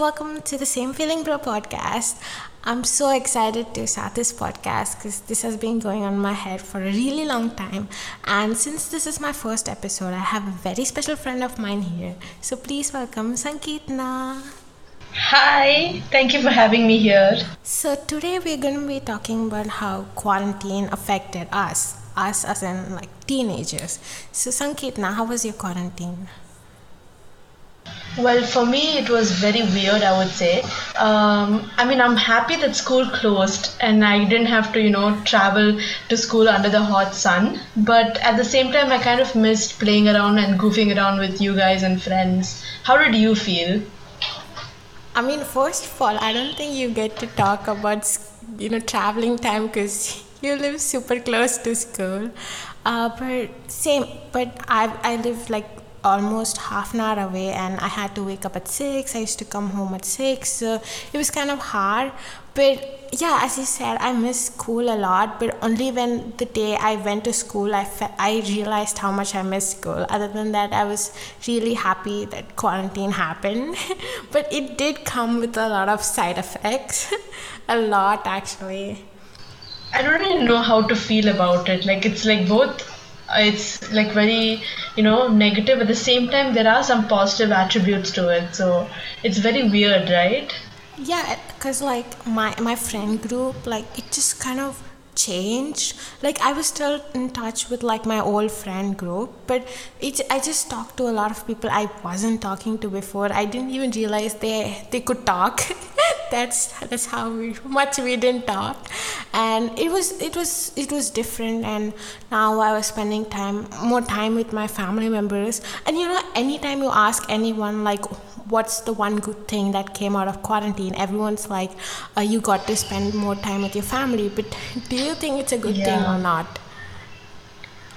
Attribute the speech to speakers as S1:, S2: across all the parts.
S1: welcome to the Same Feeling Bro podcast. I'm so excited to start this podcast because this has been going on my head for a really long time. And since this is my first episode, I have a very special friend of mine here. So please welcome Sankitna.
S2: Hi, thank you for having me here.
S1: So today we're going to be talking about how quarantine affected us, us as in like teenagers. So Sankitna, how was your quarantine?
S2: Well, for me, it was very weird, I would say. Um, I mean, I'm happy that school closed and I didn't have to, you know, travel to school under the hot sun. But at the same time, I kind of missed playing around and goofing around with you guys and friends. How did you feel?
S1: I mean, first of all, I don't think you get to talk about, you know, traveling time because you live super close to school. Uh, but same, but I I live like almost half an hour away and I had to wake up at 6 I used to come home at 6 so it was kind of hard. But yeah as you said I miss school a lot. But only when the day I went to school I, fe- I realized how much I miss school. Other than that I was really happy that quarantine happened. But it did come with a lot of side effects. A lot actually.
S2: I don't really know how to feel about it. Like it's like both it's like very you know negative. At the same time there are some positive attributes to it. So it's very weird right?
S1: Yeah because like my my friend group like it just kind of changed. Like i was still in touch with like my old friend group but it i just talked to a lot of people i wasn't talking to before. I didn't even realize they they could talk that's that's how we, much we didn't talk. And it was it was it was different. And now i was spending time more time with my family members. And you know anytime you ask anyone like what's the one good thing that came out of quarantine everyone's like uh, you got to spend more time with your family. But do you think it's a good yeah. thing or not?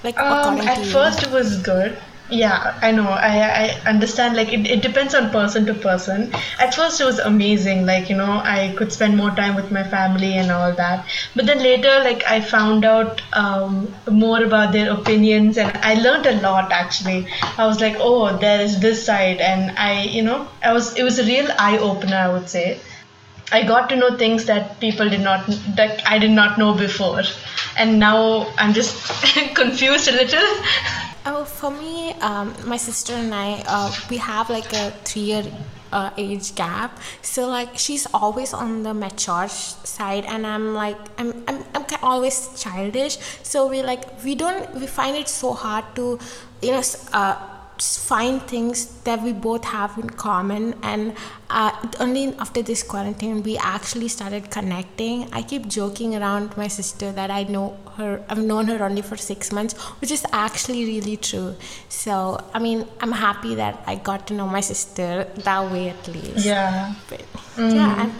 S2: Like um, at first it was good yeah, I know. I, I understand. Like, it, it depends on person to person. At first, it was amazing. Like, you know, I could spend more time with my family and all that. But then later, like, I found out um, more about their opinions and I learned a lot actually. I was like, oh, there is this side. And I, you know, I was, it was a real eye opener, I would say. I got to know things that people did not, that I did not know before. And now I'm just confused a little.
S1: Oh, for me, um, my sister and I, uh, we have like a three-year uh, age gap. So like she's always on the mature side, and I'm like I'm I'm I'm always childish. So we like we don't we find it so hard to, you know. Uh, find things that we both have in common. And uh, only after this quarantine we actually started connecting. I keep joking around my sister that i know her i've known her only for six months which is actually really true. So i mean i'm happy that i got to know my sister that way at least.
S2: Yeah.
S1: But, mm. yeah and,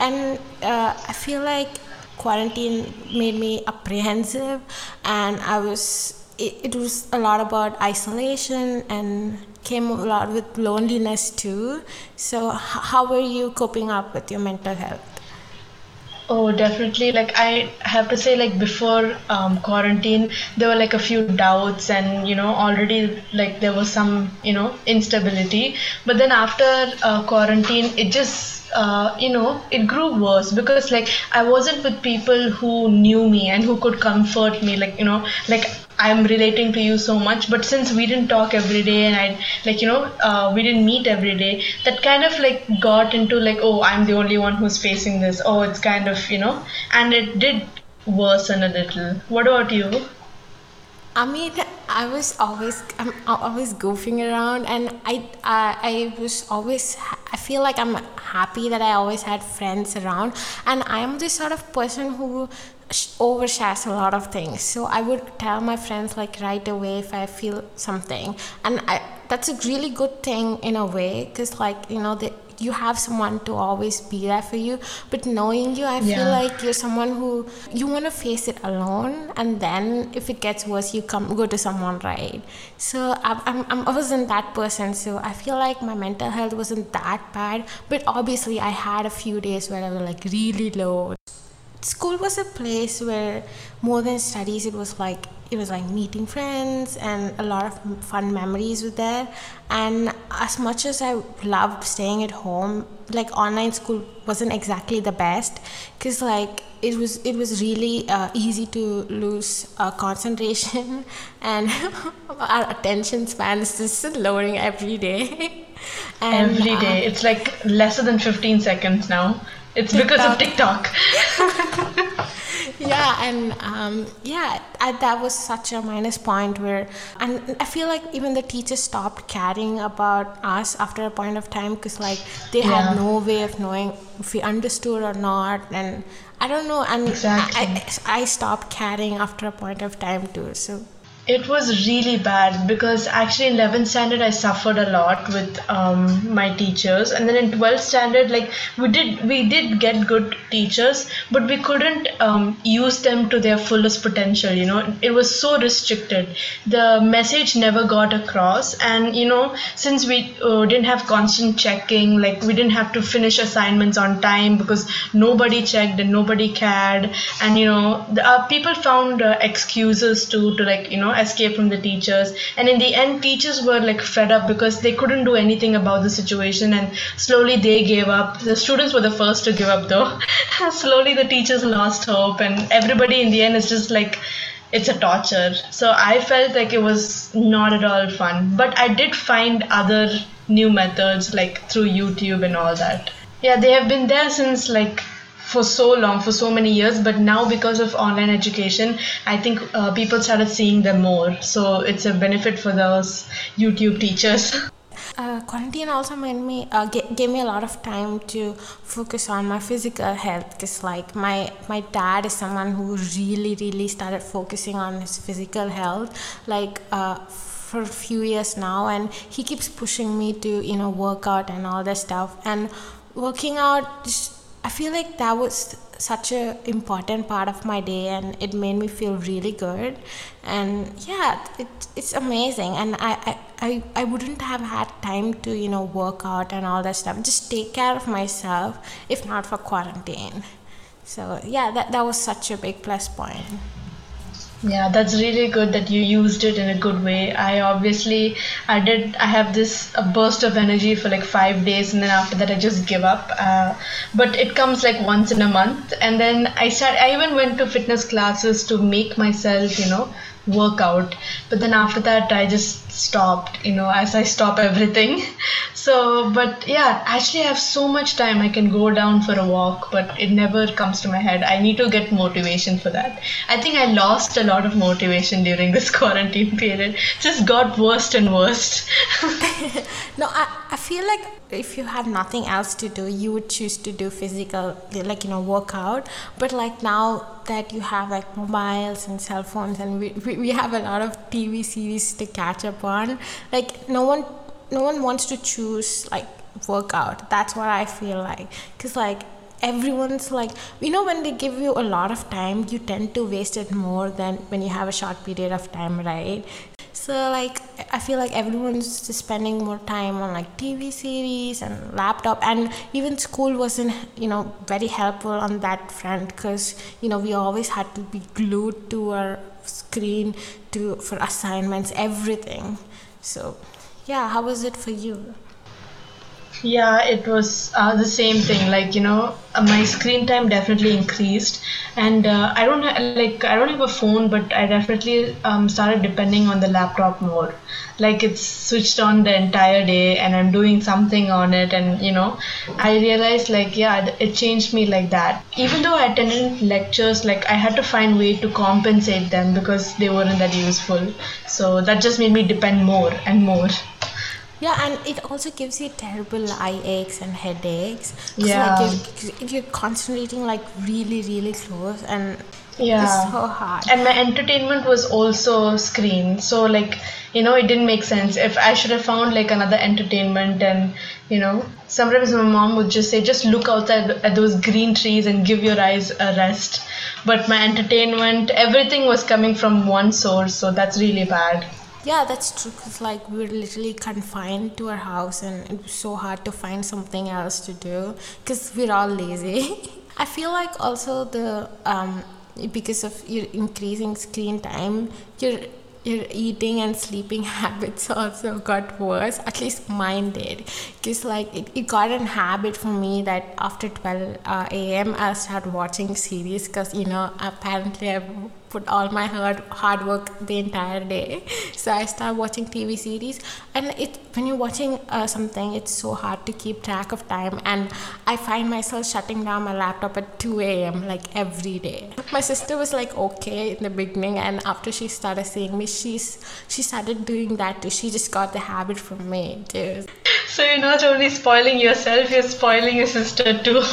S1: and uh, i feel like quarantine made me apprehensive and i was it, it was a lot about isolation and came a lot with loneliness too. So, how were you coping up with your mental health?
S2: Oh, definitely. Like I have to say, like before um, quarantine, there were like a few doubts, and you know, already like there was some you know instability. But then after uh, quarantine, it just uh, you know it grew worse because like I wasn't with people who knew me and who could comfort me. Like you know, like I'm relating to you so much, but since we didn't talk every day and I like you know uh, we didn't meet every day, that kind of like got into like oh I'm the only one who's facing this. Oh, it's kind of you know, and it did worsen a little. What about you?
S1: I mean, I was always I'm always goofing around, and I uh, I was always I feel like I'm happy that I always had friends around, and I am the sort of person who overshares a lot of things. So i would tell my friends like right away if i feel something and I, that's a really good thing in a way because like you know the, you have someone to always be there for you but knowing you i yeah. feel like you're someone who you want to face it alone and then if it gets worse you come go to someone right so I, I'm, I'm, i wasn't that person so i feel like my mental health wasn't that bad but obviously i had a few days where i was like really low school was a place where more than studies, it was like it was like meeting friends and a lot of fun memories were there. And as much as i loved staying at home like online school wasn't exactly the best because like it was it was really uh, easy to lose uh, concentration and our attention span is just lowering every day.
S2: And, every day. uh, it's like lesser than 15 seconds now. It's because of tiktok
S1: yeah and um, yeah I, that was such a minus point where and i feel like even the teachers stopped caring about us after a point of time because like they yeah. had no way of knowing if we understood or not and i don't know and exactly. I, I stopped caring after a point of time too so
S2: it was really bad because actually in 11th standard I suffered a lot with um, my teachers, and then in 12th standard, like we did, we did get good teachers, but we couldn't um, use them to their fullest potential. You know, it was so restricted. The message never got across, and you know, since we uh, didn't have constant checking, like we didn't have to finish assignments on time because nobody checked and nobody cared, and you know, the, uh, people found uh, excuses to to like you know escape from the teachers. And in the end teachers were like fed up because they couldn't do anything about the situation. And slowly they gave up. The students were the first to give up though. Slowly the teachers lost hope. And everybody in the end is just like it's a torture. So i felt like it was not at all fun. But i did find other new methods like through youtube and all that. Yeah they have been there since like for so long, for so many years. But now, because of online education, I think uh, people started seeing them more. So it's a benefit for those YouTube teachers.
S1: Uh, quarantine also made me uh, g- gave me a lot of time to focus on my physical health because like my my dad is someone who really really started focusing on his physical health like uh, for a few years now and he keeps pushing me to you know work out and all that stuff and working out just I feel like that was such a important part of my day and it made me feel really good. And yeah it, it's amazing. And I, I, I wouldn't have had time to you know work out and all that stuff. Just take care of myself if not for quarantine. So yeah that, that was such a big plus point
S2: yeah, that's really good that you used it in a good way. I obviously I did I have this a burst of energy for like 5 days and then after that I just give up. Uh, but it comes like once in a month and then I start I even went to fitness classes to make myself, you know, work out. But then after that I just stopped, you know, as I stop everything. So, but yeah, actually, I have so much time. I can go down for a walk, but it never comes to my head. I need to get motivation for that. I think I lost a lot of motivation during this quarantine period. Just got worse and worse.
S1: no, I, I feel like if you have nothing else to do, you would choose to do physical, like, you know, workout. But like now that you have like mobiles and cell phones, and we, we, we have a lot of TV series to catch up like, no one no one wants to choose like workout. That's what i feel like. Because like everyone's like you know when they give you a lot of time you tend to waste it more than when you have a short period of time right so like i feel like everyone's spending more time on like tv series and laptop. And even school wasn't you know very helpful on that front because you know we always had to be glued to our screen to for assignments everything. So yeah how was it for you
S2: yeah it was uh, the same thing. Like you know uh, my screen time definitely increased. And uh, i don't like i don't have a phone but i definitely um, started depending on the laptop more. Like it's switched on the entire day and i'm doing something on it. And you know i realized like yeah it changed me like that. Even though i attended lectures like i had to find way to compensate them because they weren't that useful. So that just made me depend more and more
S1: yeah, and it also gives you terrible eye aches and headaches. Yeah. Like you're, you're concentrating like really, really close and yeah. it's so hard.
S2: And my entertainment was also screen. So like, you know, it didn't make sense. If I should have found like another entertainment and you know, sometimes my mom would just say, just look outside at those green trees and give your eyes a rest. But my entertainment, everything was coming from one source, so that's really bad.
S1: Yeah, that's true. Cause like we are literally confined to our house, and it was so hard to find something else to do. Cause we're all lazy. I feel like also the um, because of your increasing screen time, your your eating and sleeping habits also got worse. At least mine did, because like it, it got an habit for me that after 12 uh, a.m. i'll start watching series because you know apparently I put all my hard hard work the entire day. So i start watching tv series. And it when you're watching uh, something it's so hard to keep track of time. And i find myself shutting down my laptop at 2 a.m like every day. My sister was like okay in the beginning. And after she started seeing me she's she started doing that too. She just got the habit from me. Too
S2: so you're not only spoiling yourself you're spoiling your sister too.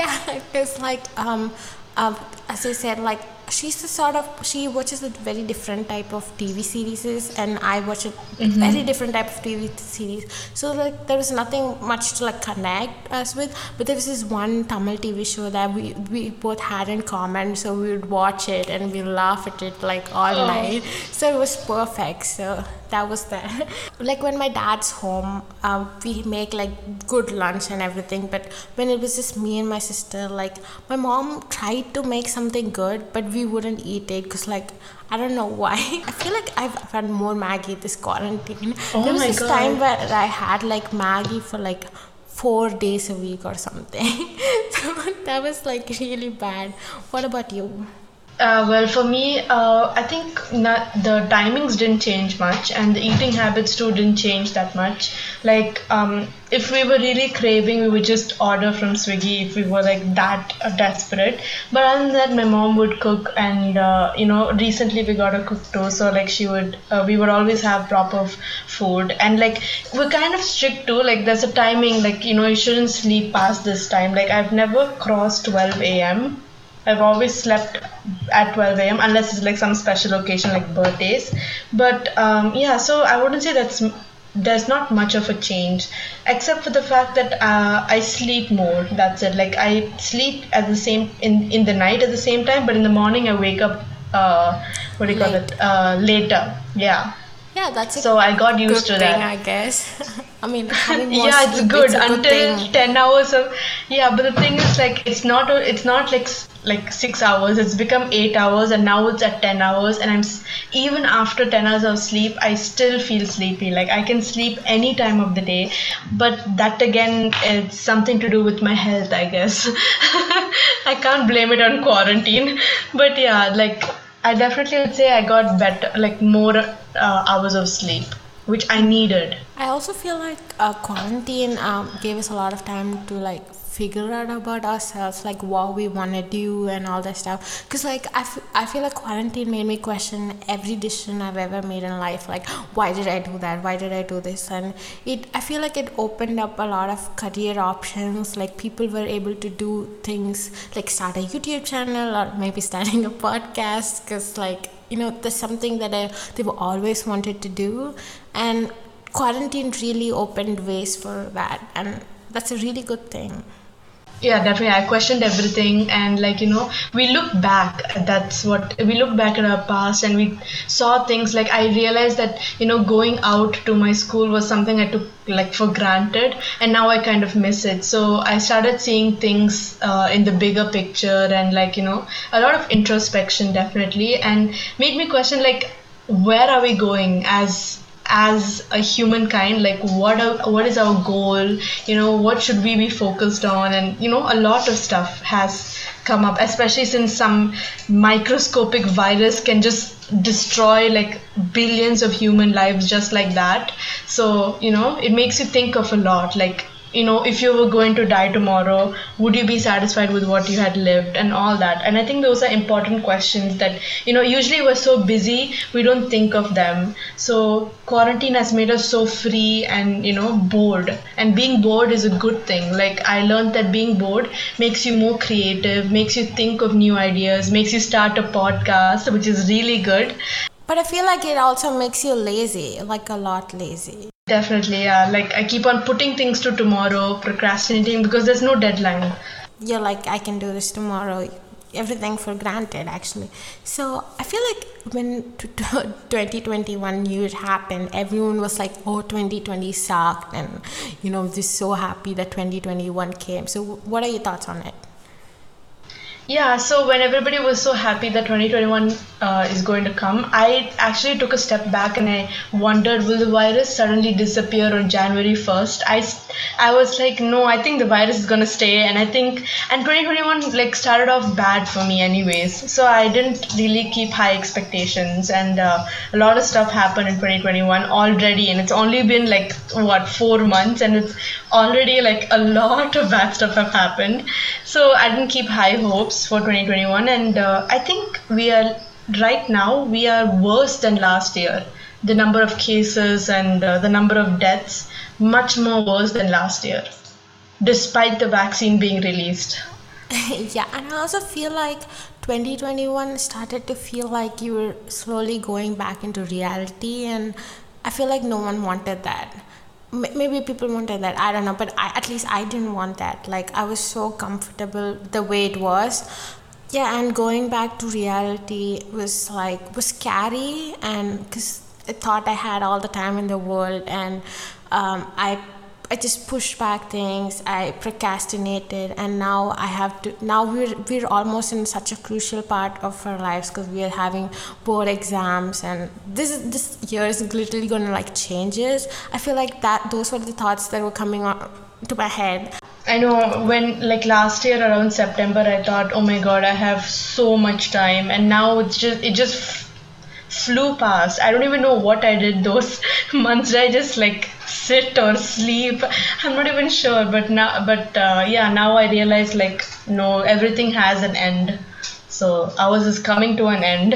S1: Yeah because like um uh, as I said, like she's the sort of she watches a very different type of TV series and I watch a mm-hmm. very different type of TV series. So like there was nothing much to like connect us with, but there was this one Tamil TV show that we we both had in common. So we would watch it and we laugh at it like all oh. night. So it was perfect. So that was that. like when my dad's home, um, we make like good lunch and everything. But when it was just me and my sister, like my mom tried to make something good, but we wouldn't eat it because like I don't know why. I feel like I've had more Maggi this quarantine.
S2: Oh
S1: there was this
S2: God.
S1: time where I had like Maggi for like four days a week or something. so that was like really bad. What about you?
S2: Uh, well, for me, uh, I think not, the timings didn't change much, and the eating habits too didn't change that much. Like, um, if we were really craving, we would just order from Swiggy if we were like that uh, desperate. But other than that, my mom would cook, and uh, you know, recently we got a cook too, so like she would, uh, we would always have proper food, and like we're kind of strict too. Like, there's a timing, like you know, you shouldn't sleep past this time. Like, I've never crossed 12 a.m I've always slept at 12 a.m. unless it's like some special occasion like birthdays. But um, yeah, so I wouldn't say that's there's not much of a change except for the fact that uh, I sleep more. That's it. Like I sleep at the same in in the night at the same time, but in the morning I wake up. Uh, what do you Late. call it? Uh, later. Yeah.
S1: Yeah, that's it.
S2: so I got used to
S1: thing,
S2: that.
S1: I guess. I mean,
S2: yeah, it's good
S1: it's
S2: until
S1: good
S2: ten hours of yeah. But the thing is, like, it's not it's not like like six hours. It's become eight hours, and now it's at ten hours. And I'm even after ten hours of sleep, I still feel sleepy. Like I can sleep any time of the day, but that again is something to do with my health, I guess. I can't blame it on quarantine, but yeah, like I definitely would say I got better, like more uh, hours of sleep, which I needed.
S1: I also feel like uh, quarantine um, gave us a lot of time to like figure out about ourselves like what we want to do and all that stuff. Because like I, f- I feel like quarantine made me question every decision i've ever made in life. Like why did i do that? Why did i do this? And it i feel like it opened up a lot of career options. Like people were able to do things like start a youtube channel or maybe starting a podcast. Because like you know there's something that I, they've always wanted to do. And quarantine really opened ways for that. And that's a really good thing
S2: yeah definitely. I questioned everything and like you know we look back. That's what we look back at our past and we saw things. Like i realized that you know going out to my school was something i took like for granted and now i kind of miss it. So i started seeing things uh, in the bigger picture and like you know a lot of introspection definitely and made me question like where are we going as as a humankind like what are, what is our goal? You know what should we be focused on? And you know a lot of stuff has come up especially since some microscopic virus can just destroy like billions of human lives just like that. So you know it makes you think of a lot like you know if you were going to die tomorrow would you be satisfied with what you had lived and all that? And i think those are important questions that you know usually we're so busy we don't think of them. So quarantine has made us so free and you know bored. And being bored is a good thing. Like i learned that being bored makes you more creative makes you think of new ideas makes you start a podcast which is really good.
S1: But i feel like it also makes you lazy like a lot lazy
S2: Definitely, yeah. Like I keep on putting things to tomorrow, procrastinating because there's no deadline.
S1: You're like, I can do this tomorrow. Everything for granted, actually. So I feel like when 2021 Year happened, everyone was like, "Oh, 2020 sucked," and you know, just so happy that 2021 came. So, what are your thoughts on it?
S2: Yeah, so when everybody was so happy that 2021 uh, is going to come, I actually took a step back and I wondered, will the virus suddenly disappear on January 1st? I, I was like, no, I think the virus is going to stay. And I think, and 2021 like started off bad for me anyways. So I didn't really keep high expectations. And uh, a lot of stuff happened in 2021 already. And it's only been like, what, four months. And it's already like a lot of bad stuff have happened. So I didn't keep high hopes for 2021, and uh, I think we are right now we are worse than last year. The number of cases and uh, the number of deaths much more worse than last year, despite the vaccine being released.
S1: yeah, and I also feel like 2021 started to feel like you were slowly going back into reality, and I feel like no one wanted that. Maybe people wanted that, I don't know, but I, at least I didn't want that. Like, I was so comfortable the way it was. Yeah, and going back to reality was like, was scary, and because I thought I had all the time in the world, and um, I I just pushed back things. I procrastinated, and now I have to. Now we're we're almost in such a crucial part of our lives because we are having board exams, and this this year is literally to like changes. I feel like that those were the thoughts that were coming on to my head.
S2: I know when like last year around September, I thought, oh my god, I have so much time, and now it's just it just flew past. I don't even know what I did those months. I just like sit or sleep? I'm not even sure. But now, but uh, yeah, now I realize like no, everything has an end. So ours is coming to an end.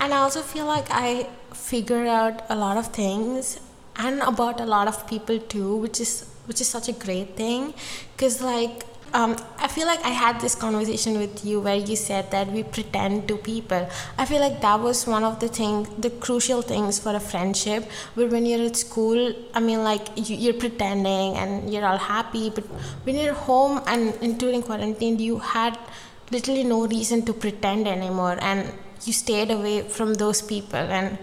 S1: And I also feel like I figured out a lot of things and about a lot of people too, which is which is such a great thing. Cause like um, I feel like I had this conversation with you where you said that we pretend to people. I feel like that was one of the things, the crucial things for a friendship. But when you're at school, I mean, like you, you're pretending and you're all happy. But when you're home and, and during quarantine, you had literally no reason to pretend anymore and you stayed away from those people and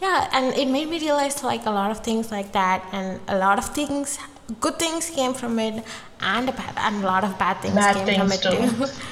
S1: yeah and it made me realize like a lot of things like that and a lot of things good things came from it and a bad and a lot of bad things
S2: Bad
S1: came from
S2: things
S1: it too.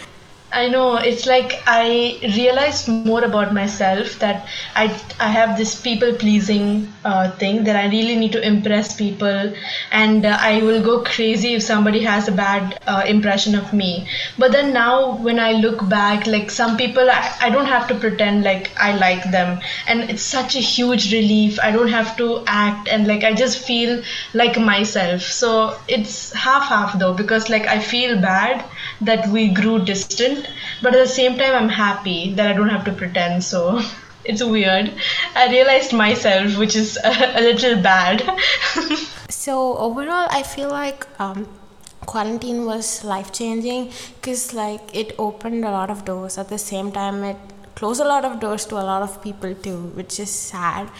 S2: I know it's like I realized more about myself that I I have this people pleasing uh, thing that I really need to impress people and uh, I will go crazy if somebody has a bad uh, impression of me. But then now when I look back, like some people I, I don't have to pretend like I like them and it's such a huge relief. I don't have to act and like I just feel like myself. So it's half half though because like I feel bad that we grew distant but at the same time i'm happy that i don't have to pretend so it's weird. I realized myself which is a, a little bad.
S1: So overall i feel like um, quarantine was life changing because like it opened a lot of doors. At the same time it closed a lot of doors to a lot of people too which is sad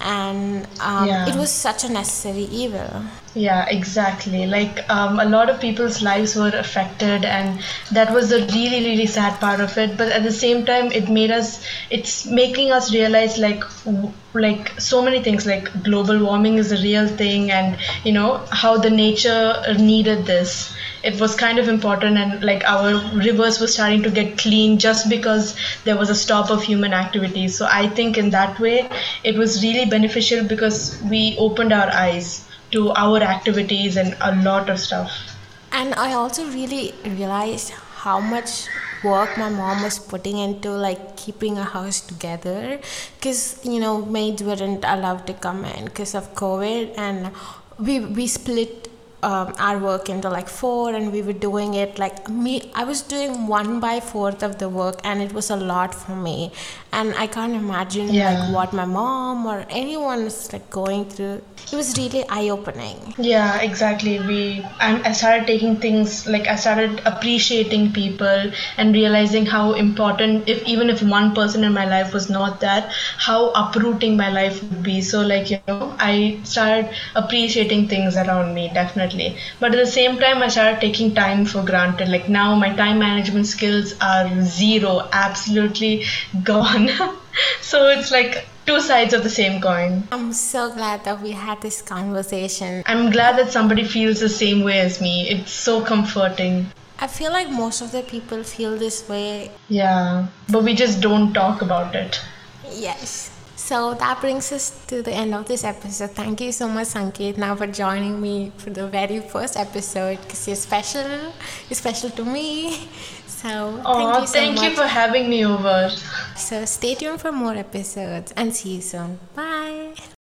S1: and um,
S2: Yeah.
S1: it was such a necessary evil.
S2: Yeah exactly. Like um, a lot of people's lives were affected and that was the really really sad part of it. But at the same time it made us it's making us realize like w- like so many things like global warming is a real thing and you know how the nature needed this it was kind of important and like our rivers were starting to get clean just because there was a stop of human activity. So i think in that way it was really beneficial because we opened our eyes to our activities and a lot of stuff.
S1: And I also really realized how much work my mom was putting into like keeping a house together. Because you know maids weren't allowed to come in because of covid and we we split um, our work into like four and we were doing it like me i was doing one by fourth of the work and it was a lot for me and i can't imagine
S2: Yeah.
S1: like what my mom or anyone is like going through it was really eye-opening
S2: Yeah, exactly. We I, I started taking things like I started appreciating people and realizing how important if even if one person in my life was not that, how uprooting my life would be. So like you know, I started appreciating things around me definitely. But at the same time, I started taking time for granted. Like now, my time management skills are zero, absolutely gone. so it's like two sides of the same coin.
S1: i'm so glad that we had this conversation
S2: I'm glad that somebody feels the same way as me. It's so comforting.
S1: I feel like most of the people feel this way.
S2: Yeah, but we just don't talk about it.
S1: Yes. So that brings us to the end of this episode. Thank you so much, Sanket, now for joining me for the very first episode because you're special. You're special to me. So
S2: Oh,
S1: thank you so
S2: thank
S1: much.
S2: you for having me over.
S1: so stay tuned for more episodes and see you soon. Bye.